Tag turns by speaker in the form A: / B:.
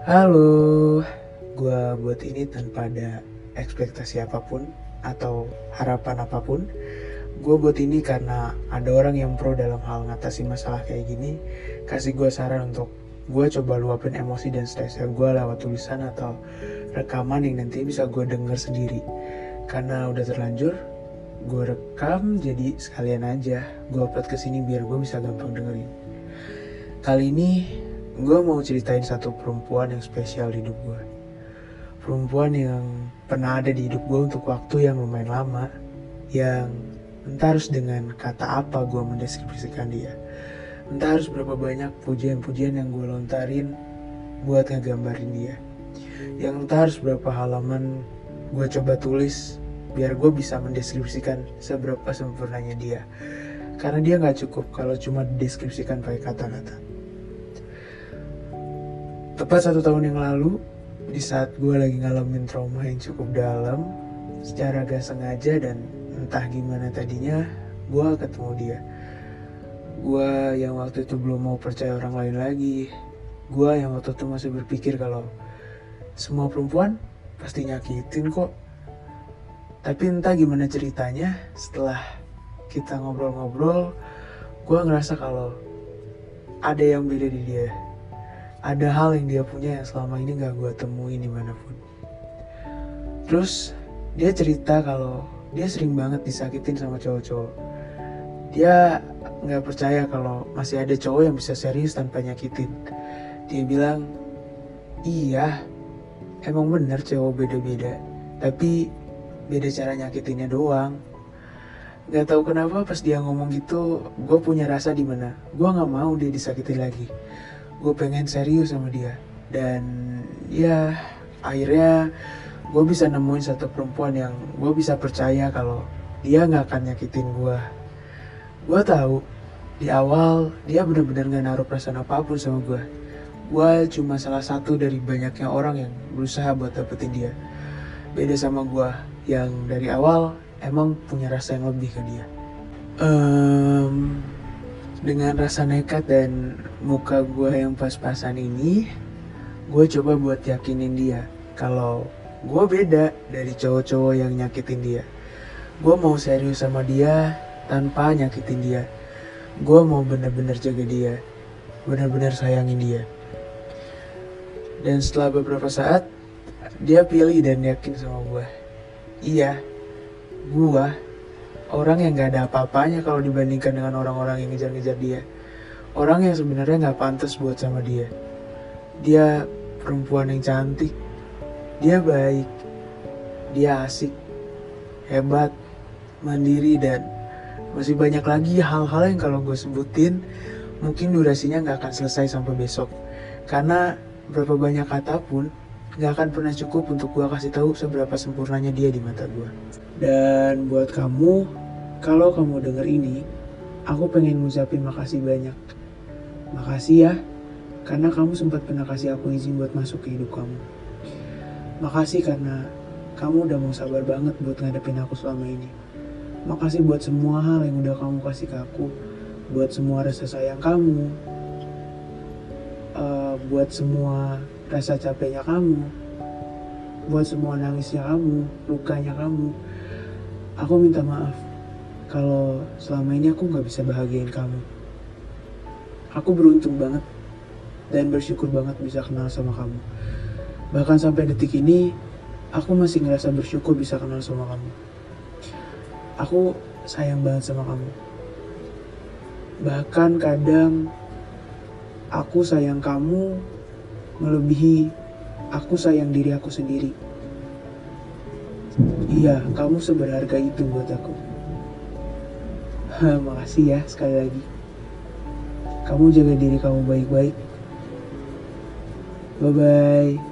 A: Halo, gue buat ini tanpa ada ekspektasi apa pun atau harapan apa pun. Gue buat ini karena ada orang yang pro dalam hal ngatasi masalah kayak gini, kasih gue saran untuk gue coba luapin emosi dan stresnya gue lewat tulisan atau rekaman yang nanti bisa gue denger sendiri. Karena udah terlanjur, gue rekam jadi sekalian aja gue upload ke sini biar gue bisa gampang dengerin. Kali ini gue mau ceritain satu perempuan yang spesial di hidup gue. Perempuan yang pernah ada di hidup gue untuk waktu yang lumayan lama, yang entah harus dengan kata apa gue mendeskripsikan dia. Entah harus berapa banyak pujian-pujian yang gue lontarin buat ngegambarin dia. Yang entah harus berapa halaman gue coba tulis biar gue bisa mendeskripsikan seberapa sempurnanya dia. Karena dia nggak cukup kalau cuma dideskripsikan pakai kata-kata. Tepat satu tahun yang lalu, di saat gue lagi ngalamin trauma yang cukup dalam, secara gak sengaja dan entah gimana tadinya, gue ketemu dia. Gue yang waktu itu belum mau percaya orang lain lagi. Gue yang waktu itu masih berpikir kalau semua perempuan pasti nyakitin kok. Tapi entah gimana ceritanya, setelah kita ngobrol-ngobrol, gue ngerasa kalau ada yang beda di dia ada hal yang dia punya yang selama ini gak gue temuin di mana pun. Terus dia cerita kalau dia sering banget disakitin sama cowok-cowok. Dia gak percaya kalau masih ada cowok yang bisa serius tanpa nyakitin. Dia bilang, iya, emang bener cowok beda-beda. Tapi beda cara nyakitinnya doang. Gak tahu kenapa pas dia ngomong gitu, gue punya rasa di mana gue gak mau dia disakitin lagi gue pengen serius sama dia. Dan ya akhirnya gue bisa nemuin satu perempuan yang gue bisa percaya kalau dia nggak akan nyakitin gue gue tahu di awal dia benar-benar nggak naruh perasaan apa pun sama gue gue cuma salah satu dari banyaknya orang yang berusaha buat dapetin dia. Beda sama gue yang dari awal emang punya rasa yang lebih ke dia. Um, dengan rasa nekat dan muka gue yang pas-pasan ini, gue coba buat yakinin dia kalau gue beda dari cowok-cowok yang nyakitin dia. Gue mau serius sama dia tanpa nyakitin dia. Gue mau bener-bener jaga dia, bener-bener sayangin dia. Dan setelah beberapa saat, dia pilih dan yakin sama gue. Iya, gue orang yang gak ada apa-apanya kalau dibandingkan dengan orang-orang yang ngejar-ngejar dia. Orang yang sebenarnya gak pantas buat sama dia. Dia perempuan yang cantik, dia baik, dia asik, hebat, mandiri dan masih banyak lagi hal-hal yang kalau gue sebutin mungkin durasinya gak akan selesai sampai besok. Karena berapa banyak kata pun gak akan pernah cukup untuk gue kasih tahu seberapa sempurnanya dia di mata gue. Dan buat kamu kalau kamu denger ini, aku pengen ngucapin makasih banyak. Makasih ya, karena kamu sempat pernah kasih aku izin buat masuk ke hidup kamu. Makasih karena kamu udah mau sabar banget buat ngadepin aku selama ini. Makasih buat semua hal yang udah kamu kasih ke aku, buat semua rasa sayang kamu, uh, buat semua rasa capeknya kamu, buat semua nangisnya kamu, lukanya kamu. Aku minta maaf kalau selama ini aku nggak bisa bahagiain kamu. Aku beruntung banget dan bersyukur banget bisa kenal sama kamu. Bahkan sampai detik ini, aku masih ngerasa bersyukur bisa kenal sama kamu. Aku sayang banget sama kamu. Bahkan kadang aku sayang kamu melebihi aku sayang diri aku sendiri. Iya, kamu seberharga itu buat aku. Makasih ya sekali lagi. Kamu jaga diri kamu baik-baik. Bye-bye.